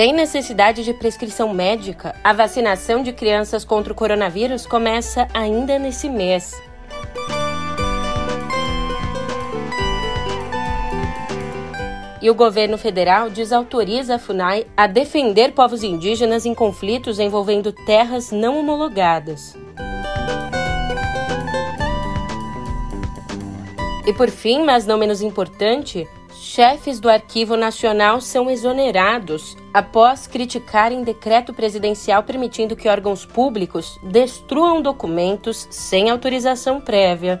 Sem necessidade de prescrição médica, a vacinação de crianças contra o coronavírus começa ainda nesse mês. E o governo federal desautoriza a FUNAI a defender povos indígenas em conflitos envolvendo terras não homologadas. E por fim, mas não menos importante, chefes do Arquivo Nacional são exonerados após criticarem decreto presidencial permitindo que órgãos públicos destruam documentos sem autorização prévia.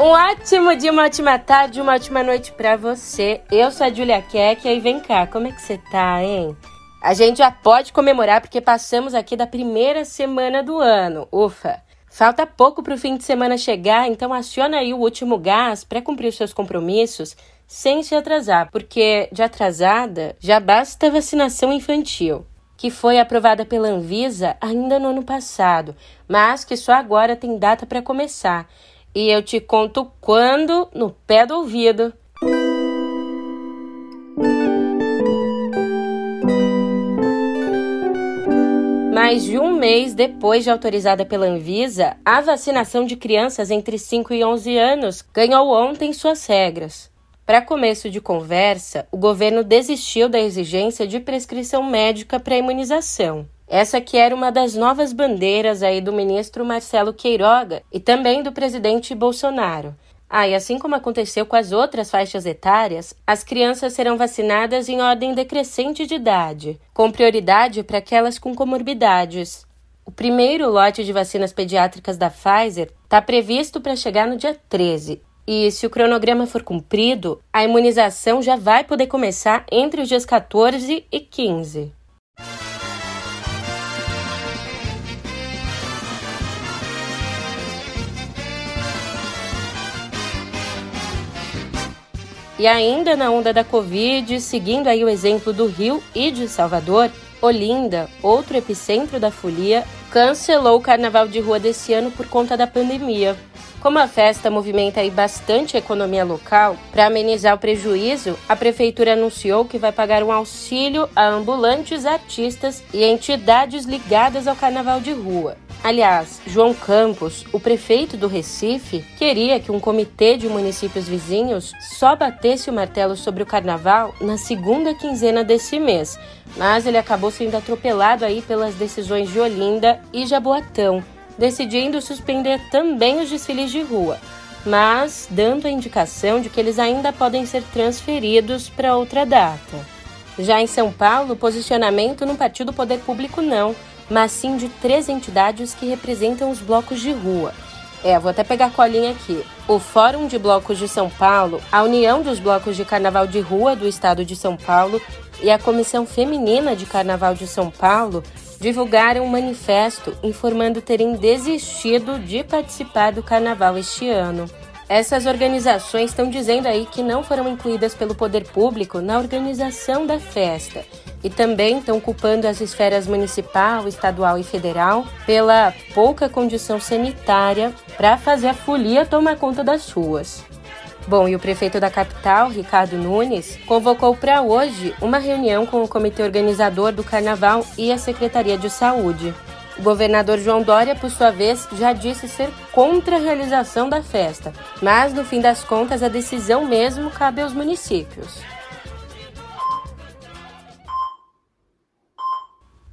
Um ótimo dia, uma ótima tarde, uma ótima noite para você. Eu sou a Julia Keck e vem cá, como é que você tá, hein? A gente já pode comemorar porque passamos aqui da primeira semana do ano. Ufa! Falta pouco para o fim de semana chegar, então aciona aí o último gás para cumprir os seus compromissos sem se atrasar, porque de atrasada já basta a vacinação infantil, que foi aprovada pela Anvisa ainda no ano passado, mas que só agora tem data para começar e eu te conto quando no pé do ouvido. Mais de um mês depois de autorizada pela Anvisa, a vacinação de crianças entre 5 e 11 anos ganhou ontem suas regras. Para começo de conversa, o governo desistiu da exigência de prescrição médica para imunização. Essa que era uma das novas bandeiras aí do ministro Marcelo Queiroga e também do presidente Bolsonaro. Ah, e assim como aconteceu com as outras faixas etárias, as crianças serão vacinadas em ordem decrescente de idade, com prioridade para aquelas com comorbidades. O primeiro lote de vacinas pediátricas da Pfizer está previsto para chegar no dia 13. E se o cronograma for cumprido, a imunização já vai poder começar entre os dias 14 e 15. E ainda na onda da Covid, seguindo aí o exemplo do Rio e de Salvador, Olinda, outro epicentro da folia, cancelou o carnaval de rua desse ano por conta da pandemia. Como a festa movimenta aí bastante a economia local, para amenizar o prejuízo, a prefeitura anunciou que vai pagar um auxílio a ambulantes, artistas e entidades ligadas ao carnaval de rua. Aliás, João Campos, o prefeito do Recife, queria que um comitê de municípios vizinhos só batesse o martelo sobre o carnaval na segunda quinzena desse mês, mas ele acabou sendo atropelado aí pelas decisões de Olinda e Jaboatão, decidindo suspender também os desfiles de rua, mas dando a indicação de que eles ainda podem ser transferidos para outra data. Já em São Paulo, posicionamento não partiu do poder público não mas sim de três entidades que representam os blocos de rua. É, vou até pegar a colinha aqui. O Fórum de Blocos de São Paulo, a União dos Blocos de Carnaval de Rua do Estado de São Paulo e a Comissão Feminina de Carnaval de São Paulo divulgaram um manifesto informando terem desistido de participar do carnaval este ano. Essas organizações estão dizendo aí que não foram incluídas pelo poder público na organização da festa e também estão culpando as esferas municipal, estadual e federal pela pouca condição sanitária para fazer a folia tomar conta das ruas. Bom, e o prefeito da capital, Ricardo Nunes, convocou para hoje uma reunião com o comitê organizador do carnaval e a Secretaria de Saúde. O governador João Dória, por sua vez, já disse ser contra a realização da festa, mas no fim das contas a decisão mesmo cabe aos municípios.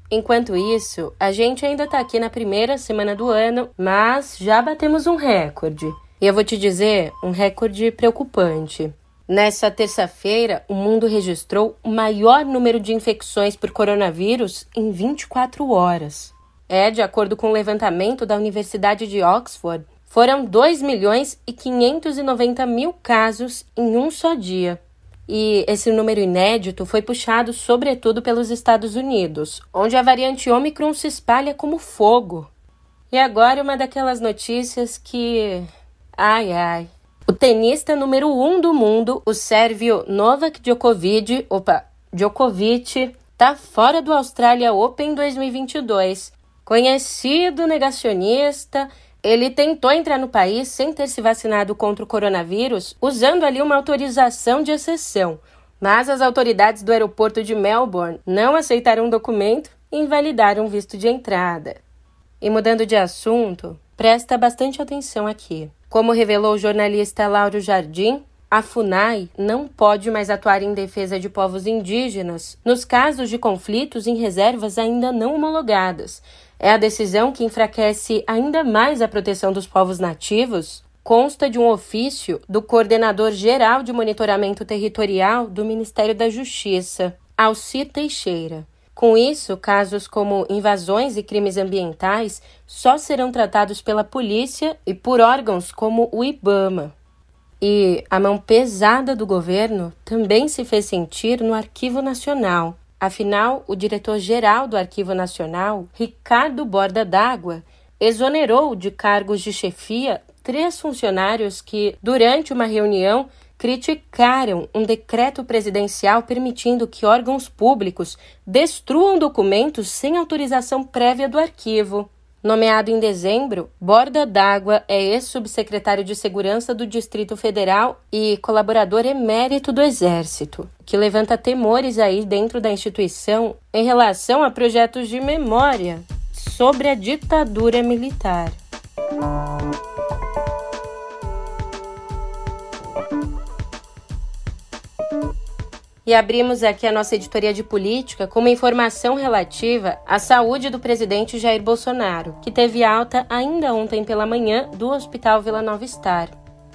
Enquanto isso, a gente ainda está aqui na primeira semana do ano, mas já batemos um recorde. E eu vou te dizer, um recorde preocupante. Nessa terça-feira, o mundo registrou o maior número de infecções por coronavírus em 24 horas. É, de acordo com o um levantamento da Universidade de Oxford, foram 2 milhões e 590 mil casos em um só dia. E esse número inédito foi puxado sobretudo pelos Estados Unidos, onde a variante Omicron se espalha como fogo. E agora uma daquelas notícias que. Ai, ai. O tenista número um do mundo, o sérvio Novak Djokovic, opa, Djokovic, tá fora do Australia Open 2022 conhecido negacionista, ele tentou entrar no país sem ter se vacinado contra o coronavírus, usando ali uma autorização de exceção. Mas as autoridades do aeroporto de Melbourne não aceitaram o documento e invalidaram o visto de entrada. E mudando de assunto, presta bastante atenção aqui. Como revelou o jornalista Lauro Jardim, a FUNAI não pode mais atuar em defesa de povos indígenas nos casos de conflitos em reservas ainda não homologadas. É a decisão que enfraquece ainda mais a proteção dos povos nativos. Consta de um ofício do Coordenador Geral de Monitoramento Territorial do Ministério da Justiça, Alcir Teixeira. Com isso, casos como invasões e crimes ambientais só serão tratados pela polícia e por órgãos como o IBAMA. E a mão pesada do governo também se fez sentir no Arquivo Nacional. Afinal, o diretor-geral do Arquivo Nacional, Ricardo Borda d'Água, exonerou de cargos de chefia três funcionários que, durante uma reunião, criticaram um decreto presidencial permitindo que órgãos públicos destruam documentos sem autorização prévia do arquivo. Nomeado em dezembro, Borda d'Água é ex-subsecretário de Segurança do Distrito Federal e colaborador emérito do Exército, que levanta temores aí dentro da instituição em relação a projetos de memória sobre a ditadura militar. E abrimos aqui a nossa editoria de política com uma informação relativa à saúde do presidente Jair Bolsonaro, que teve alta ainda ontem pela manhã do Hospital Vila Nova Star.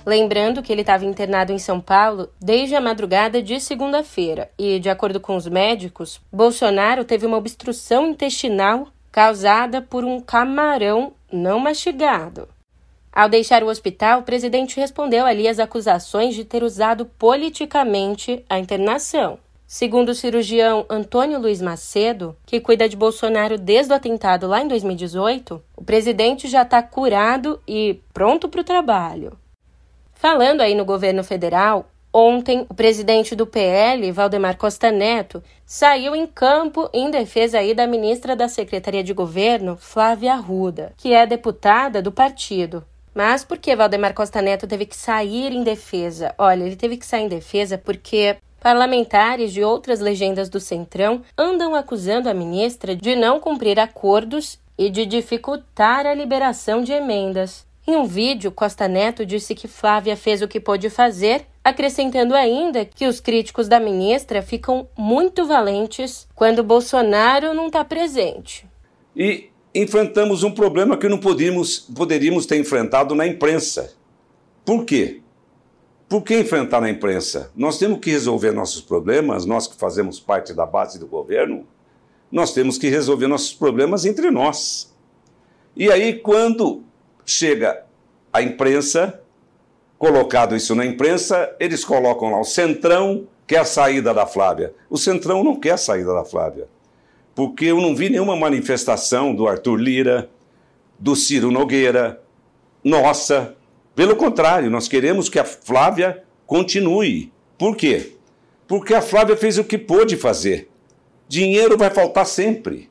Lembrando que ele estava internado em São Paulo desde a madrugada de segunda-feira e, de acordo com os médicos, Bolsonaro teve uma obstrução intestinal causada por um camarão não mastigado. Ao deixar o hospital, o presidente respondeu ali às acusações de ter usado politicamente a internação. Segundo o cirurgião Antônio Luiz Macedo, que cuida de Bolsonaro desde o atentado lá em 2018, o presidente já está curado e pronto para o trabalho. Falando aí no governo federal, ontem o presidente do PL, Valdemar Costa Neto, saiu em campo em defesa aí da ministra da Secretaria de Governo, Flávia Arruda, que é deputada do partido. Mas por que Valdemar Costa Neto teve que sair em defesa? Olha, ele teve que sair em defesa porque parlamentares de outras legendas do Centrão andam acusando a ministra de não cumprir acordos e de dificultar a liberação de emendas. Em um vídeo, Costa Neto disse que Flávia fez o que pôde fazer, acrescentando ainda que os críticos da ministra ficam muito valentes quando Bolsonaro não está presente. E enfrentamos um problema que não poderíamos ter enfrentado na imprensa. Por quê? Por que enfrentar na imprensa? Nós temos que resolver nossos problemas, nós que fazemos parte da base do governo, nós temos que resolver nossos problemas entre nós. E aí, quando chega a imprensa, colocado isso na imprensa, eles colocam lá o Centrão quer a saída da Flávia. O Centrão não quer a saída da Flávia porque eu não vi nenhuma manifestação do Arthur Lira, do Ciro Nogueira, nossa. Pelo contrário, nós queremos que a Flávia continue. Por quê? Porque a Flávia fez o que pôde fazer. Dinheiro vai faltar sempre.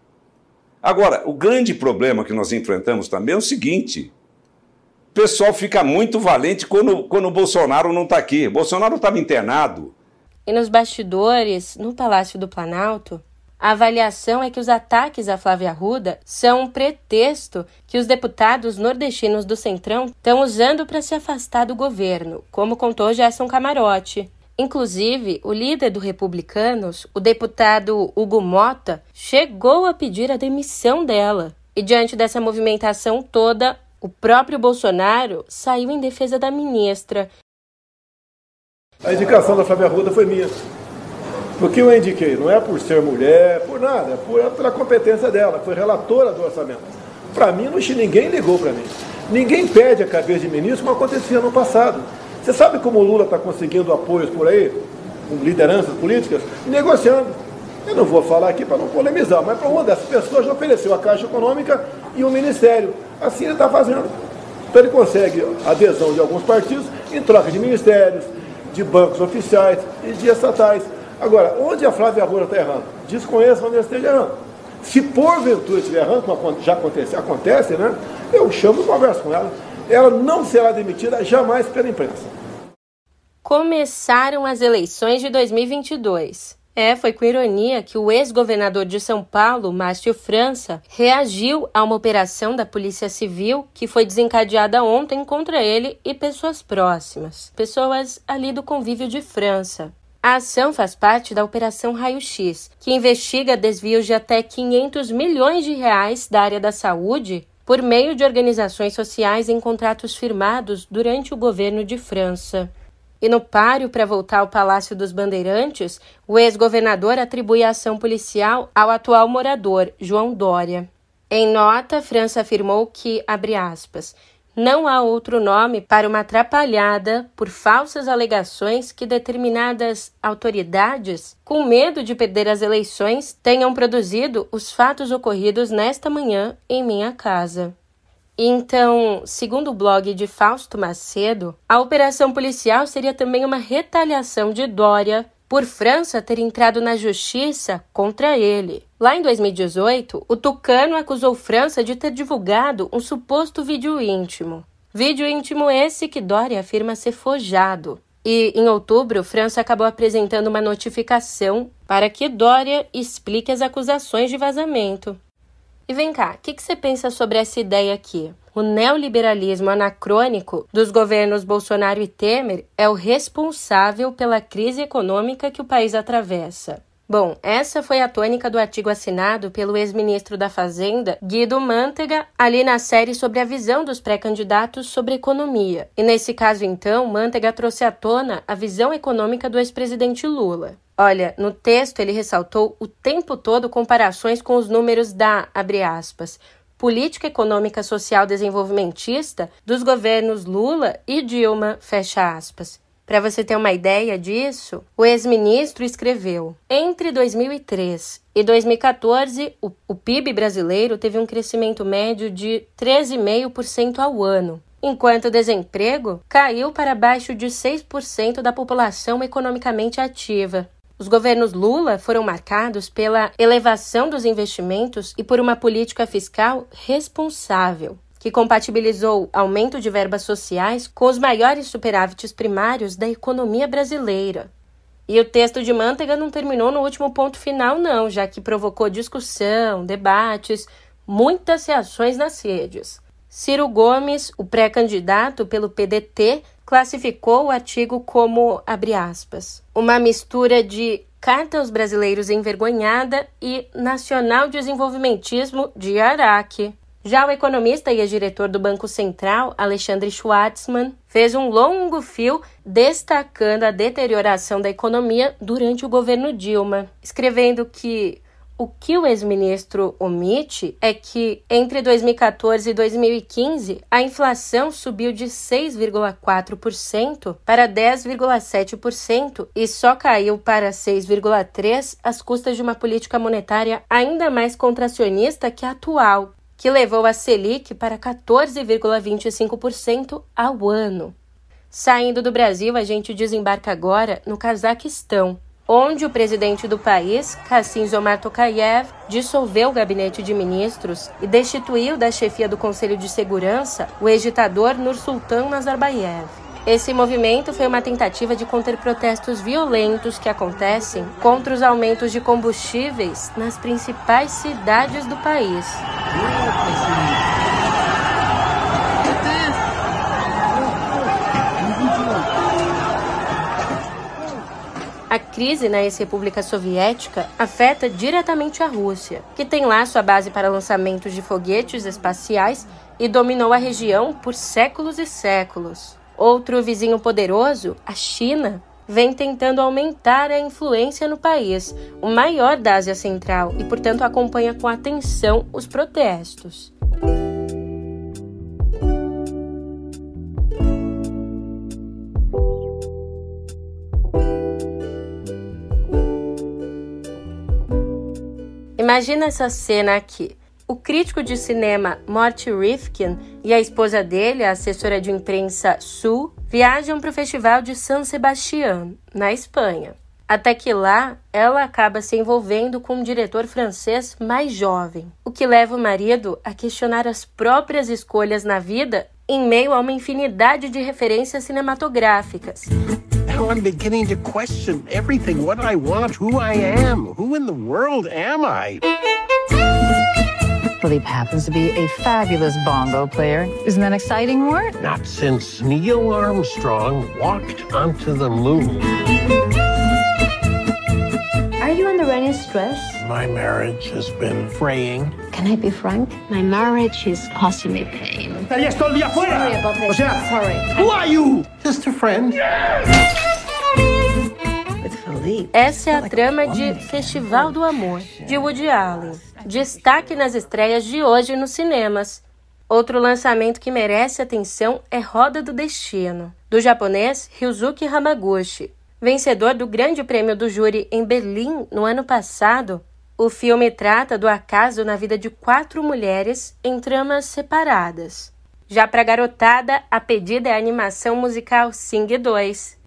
Agora, o grande problema que nós enfrentamos também é o seguinte: o pessoal fica muito valente quando, quando o Bolsonaro não está aqui. O Bolsonaro estava internado. E nos bastidores, no Palácio do Planalto, a avaliação é que os ataques a Flávia Arruda são um pretexto que os deputados nordestinos do Centrão estão usando para se afastar do governo, como contou Gerson Camarote. Inclusive, o líder do Republicanos, o deputado Hugo Mota, chegou a pedir a demissão dela. E diante dessa movimentação toda, o próprio Bolsonaro saiu em defesa da ministra. A indicação da Flávia Arruda foi minha. Porque eu indiquei, não é por ser mulher, por nada, é por, é pela competência dela, foi relatora do orçamento. Para mim, não, ninguém ligou para mim. Ninguém pede a cabeça de ministro como acontecia no passado. Você sabe como o Lula está conseguindo apoios por aí, com lideranças políticas? Negociando. Eu não vou falar aqui para não polemizar, mas para uma dessas pessoas já ofereceu a Caixa Econômica e o Ministério. Assim ele está fazendo. Então ele consegue adesão de alguns partidos em troca de ministérios, de bancos oficiais e de estatais. Agora, onde a Flávia Arruda está errando? Desconheço onde ela esteja errando. Se porventura estiver errando, como já acontece, acontece, né? Eu chamo e converso com ela. Ela não será demitida jamais pela imprensa. Começaram as eleições de 2022. É, foi com ironia que o ex-governador de São Paulo, Márcio França, reagiu a uma operação da Polícia Civil que foi desencadeada ontem contra ele e pessoas próximas, pessoas ali do convívio de França. A ação faz parte da Operação Raio X, que investiga desvios de até 500 milhões de reais da área da saúde por meio de organizações sociais em contratos firmados durante o governo de França. E no páreo para voltar ao Palácio dos Bandeirantes, o ex-governador atribui a ação policial ao atual morador, João Dória. Em nota, França afirmou que, abre aspas, não há outro nome para uma atrapalhada por falsas alegações que determinadas autoridades, com medo de perder as eleições, tenham produzido os fatos ocorridos nesta manhã em minha casa. Então, segundo o blog de Fausto Macedo, a operação policial seria também uma retaliação de Dória por França ter entrado na justiça contra ele. Lá em 2018, o Tucano acusou França de ter divulgado um suposto vídeo íntimo. Vídeo íntimo esse que Dória afirma ser forjado. E em outubro, França acabou apresentando uma notificação para que Dória explique as acusações de vazamento. E vem cá, o que, que você pensa sobre essa ideia aqui? O neoliberalismo anacrônico dos governos Bolsonaro e Temer é o responsável pela crise econômica que o país atravessa. Bom, essa foi a tônica do artigo assinado pelo ex-ministro da Fazenda, Guido Mantega, ali na série sobre a visão dos pré-candidatos sobre economia. E nesse caso, então, Mantega trouxe à tona a visão econômica do ex-presidente Lula. Olha, no texto ele ressaltou o tempo todo comparações com os números da, abre aspas, política econômica social desenvolvimentista dos governos Lula e Dilma, fecha aspas. Para você ter uma ideia disso, o ex-ministro escreveu: entre 2003 e 2014, o, o PIB brasileiro teve um crescimento médio de 13,5% ao ano, enquanto o desemprego caiu para abaixo de 6% da população economicamente ativa. Os governos Lula foram marcados pela elevação dos investimentos e por uma política fiscal responsável, que compatibilizou aumento de verbas sociais com os maiores superávites primários da economia brasileira. E o texto de Manteiga não terminou no último ponto final, não, já que provocou discussão, debates, muitas reações nas redes. Ciro Gomes, o pré-candidato pelo PDT, classificou o artigo como, aspas, uma mistura de Carta aos Brasileiros Envergonhada e Nacional Desenvolvimentismo de Araque. Já o economista e diretor do Banco Central, Alexandre Schwartzman, fez um longo fio destacando a deterioração da economia durante o governo Dilma, escrevendo que o que o ex-ministro omite é que entre 2014 e 2015 a inflação subiu de 6,4% para 10,7% e só caiu para 6,3% às custas de uma política monetária ainda mais contracionista que a atual, que levou a Selic para 14,25% ao ano. Saindo do Brasil, a gente desembarca agora no Cazaquistão onde o presidente do país, Kassim Zomar Tokayev, dissolveu o gabinete de ministros e destituiu da chefia do Conselho de Segurança o ex-ditador Nursultan Nazarbayev. Esse movimento foi uma tentativa de conter protestos violentos que acontecem contra os aumentos de combustíveis nas principais cidades do país. Crise na ex-república soviética afeta diretamente a Rússia, que tem lá sua base para lançamentos de foguetes espaciais e dominou a região por séculos e séculos. Outro vizinho poderoso, a China, vem tentando aumentar a influência no país, o maior da Ásia Central, e portanto acompanha com atenção os protestos. Imagina essa cena aqui. O crítico de cinema Morty Rifkin e a esposa dele, a assessora de imprensa Sue, viajam para o Festival de San Sebastián, na Espanha. Até que lá, ela acaba se envolvendo com um diretor francês mais jovem, o que leva o marido a questionar as próprias escolhas na vida em meio a uma infinidade de referências cinematográficas. Now I'm beginning to question everything what I want, who I am, who in the world am I? Philippe happens to be a fabulous bongo player. Isn't that exciting, Mort? Not since Neil Armstrong walked onto the moon. Are you under any stress? My marriage has been fraying. Can I be frank? My marriage is causing me pain. Estarías todo el día fuera. Sorry about this. O sea, sorry. Who are you? Just a friend. Essa é a trama de Festival do Amor, de Woody Allen. Destaque nas estreias de hoje nos cinemas. Outro lançamento que merece atenção é Roda do Destino, do japonês Ryuzuki Hamaguchi, Vencedor do Grande Prêmio do Júri em Berlim no ano passado, o filme trata do acaso na vida de quatro mulheres em tramas separadas. Já para garotada, a pedida é a animação musical Sing 2.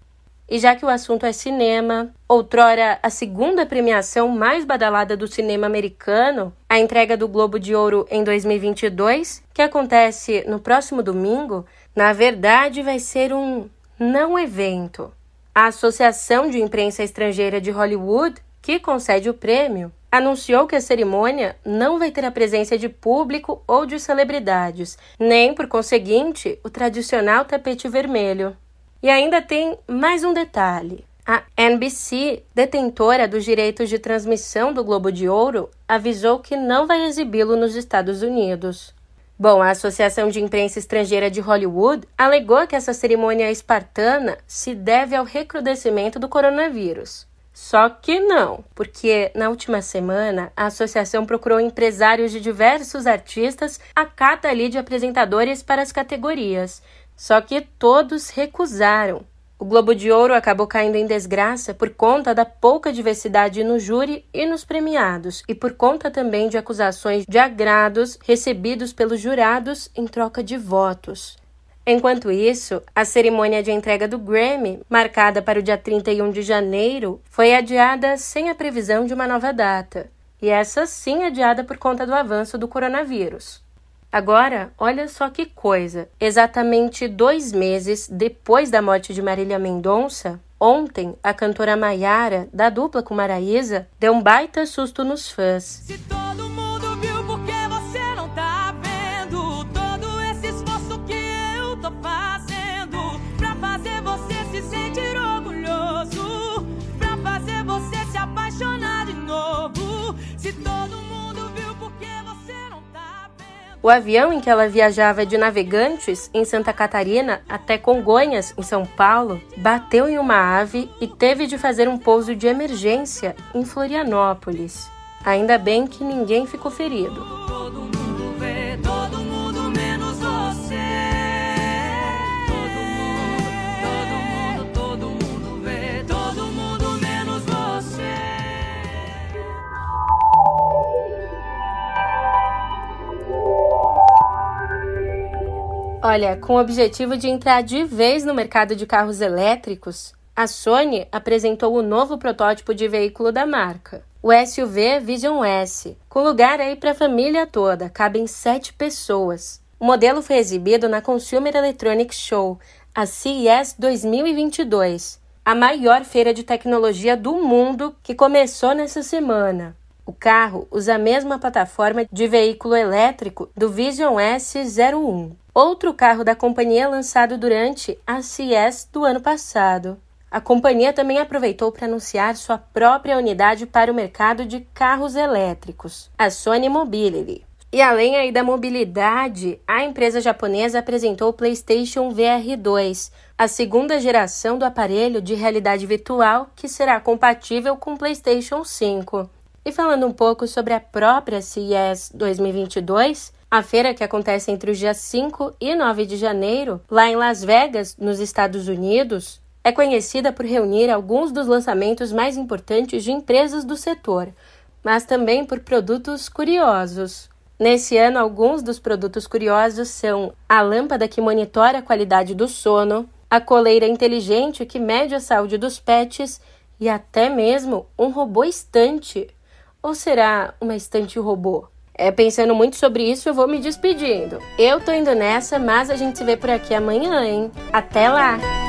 E já que o assunto é cinema, outrora a segunda premiação mais badalada do cinema americano, a entrega do Globo de Ouro em 2022, que acontece no próximo domingo, na verdade vai ser um não evento. A Associação de Imprensa Estrangeira de Hollywood, que concede o prêmio, anunciou que a cerimônia não vai ter a presença de público ou de celebridades, nem, por conseguinte, o tradicional tapete vermelho. E ainda tem mais um detalhe. A NBC, detentora dos direitos de transmissão do Globo de Ouro, avisou que não vai exibi-lo nos Estados Unidos. Bom, a Associação de Imprensa Estrangeira de Hollywood alegou que essa cerimônia espartana se deve ao recrudescimento do coronavírus. Só que não, porque na última semana a associação procurou empresários de diversos artistas a cata ali de apresentadores para as categorias. Só que todos recusaram, o Globo de Ouro acabou caindo em desgraça por conta da pouca diversidade no júri e nos premiados, e por conta também de acusações de agrados recebidos pelos jurados em troca de votos. Enquanto isso, a cerimônia de entrega do Grammy, marcada para o dia 31 de janeiro, foi adiada sem a previsão de uma nova data, e essa sim adiada por conta do avanço do coronavírus. Agora, olha só que coisa. Exatamente dois meses depois da morte de Marília Mendonça, ontem a cantora Maiara, da dupla com Maraísa, deu um baita susto nos fãs. O avião em que ela viajava de Navegantes, em Santa Catarina, até Congonhas, em São Paulo, bateu em uma ave e teve de fazer um pouso de emergência em Florianópolis. Ainda bem que ninguém ficou ferido. Olha, com o objetivo de entrar de vez no mercado de carros elétricos, a Sony apresentou o novo protótipo de veículo da marca, o SUV Vision S, com lugar aí para a família toda, cabem sete pessoas. O modelo foi exibido na Consumer Electronics Show, a CES 2022, a maior feira de tecnologia do mundo que começou nessa semana. O carro usa a mesma plataforma de veículo elétrico do Vision S01 outro carro da companhia lançado durante a CES do ano passado. A companhia também aproveitou para anunciar sua própria unidade para o mercado de carros elétricos, a Sony Mobility. E além aí da mobilidade, a empresa japonesa apresentou o PlayStation VR 2, a segunda geração do aparelho de realidade virtual que será compatível com o PlayStation 5. E falando um pouco sobre a própria CES 2022, a feira, que acontece entre os dias 5 e 9 de janeiro, lá em Las Vegas, nos Estados Unidos, é conhecida por reunir alguns dos lançamentos mais importantes de empresas do setor, mas também por produtos curiosos. Nesse ano, alguns dos produtos curiosos são a lâmpada que monitora a qualidade do sono, a coleira inteligente que mede a saúde dos pets e até mesmo um robô estante. Ou será uma estante robô? É, pensando muito sobre isso, eu vou me despedindo. Eu tô indo nessa, mas a gente se vê por aqui amanhã, hein? Até lá!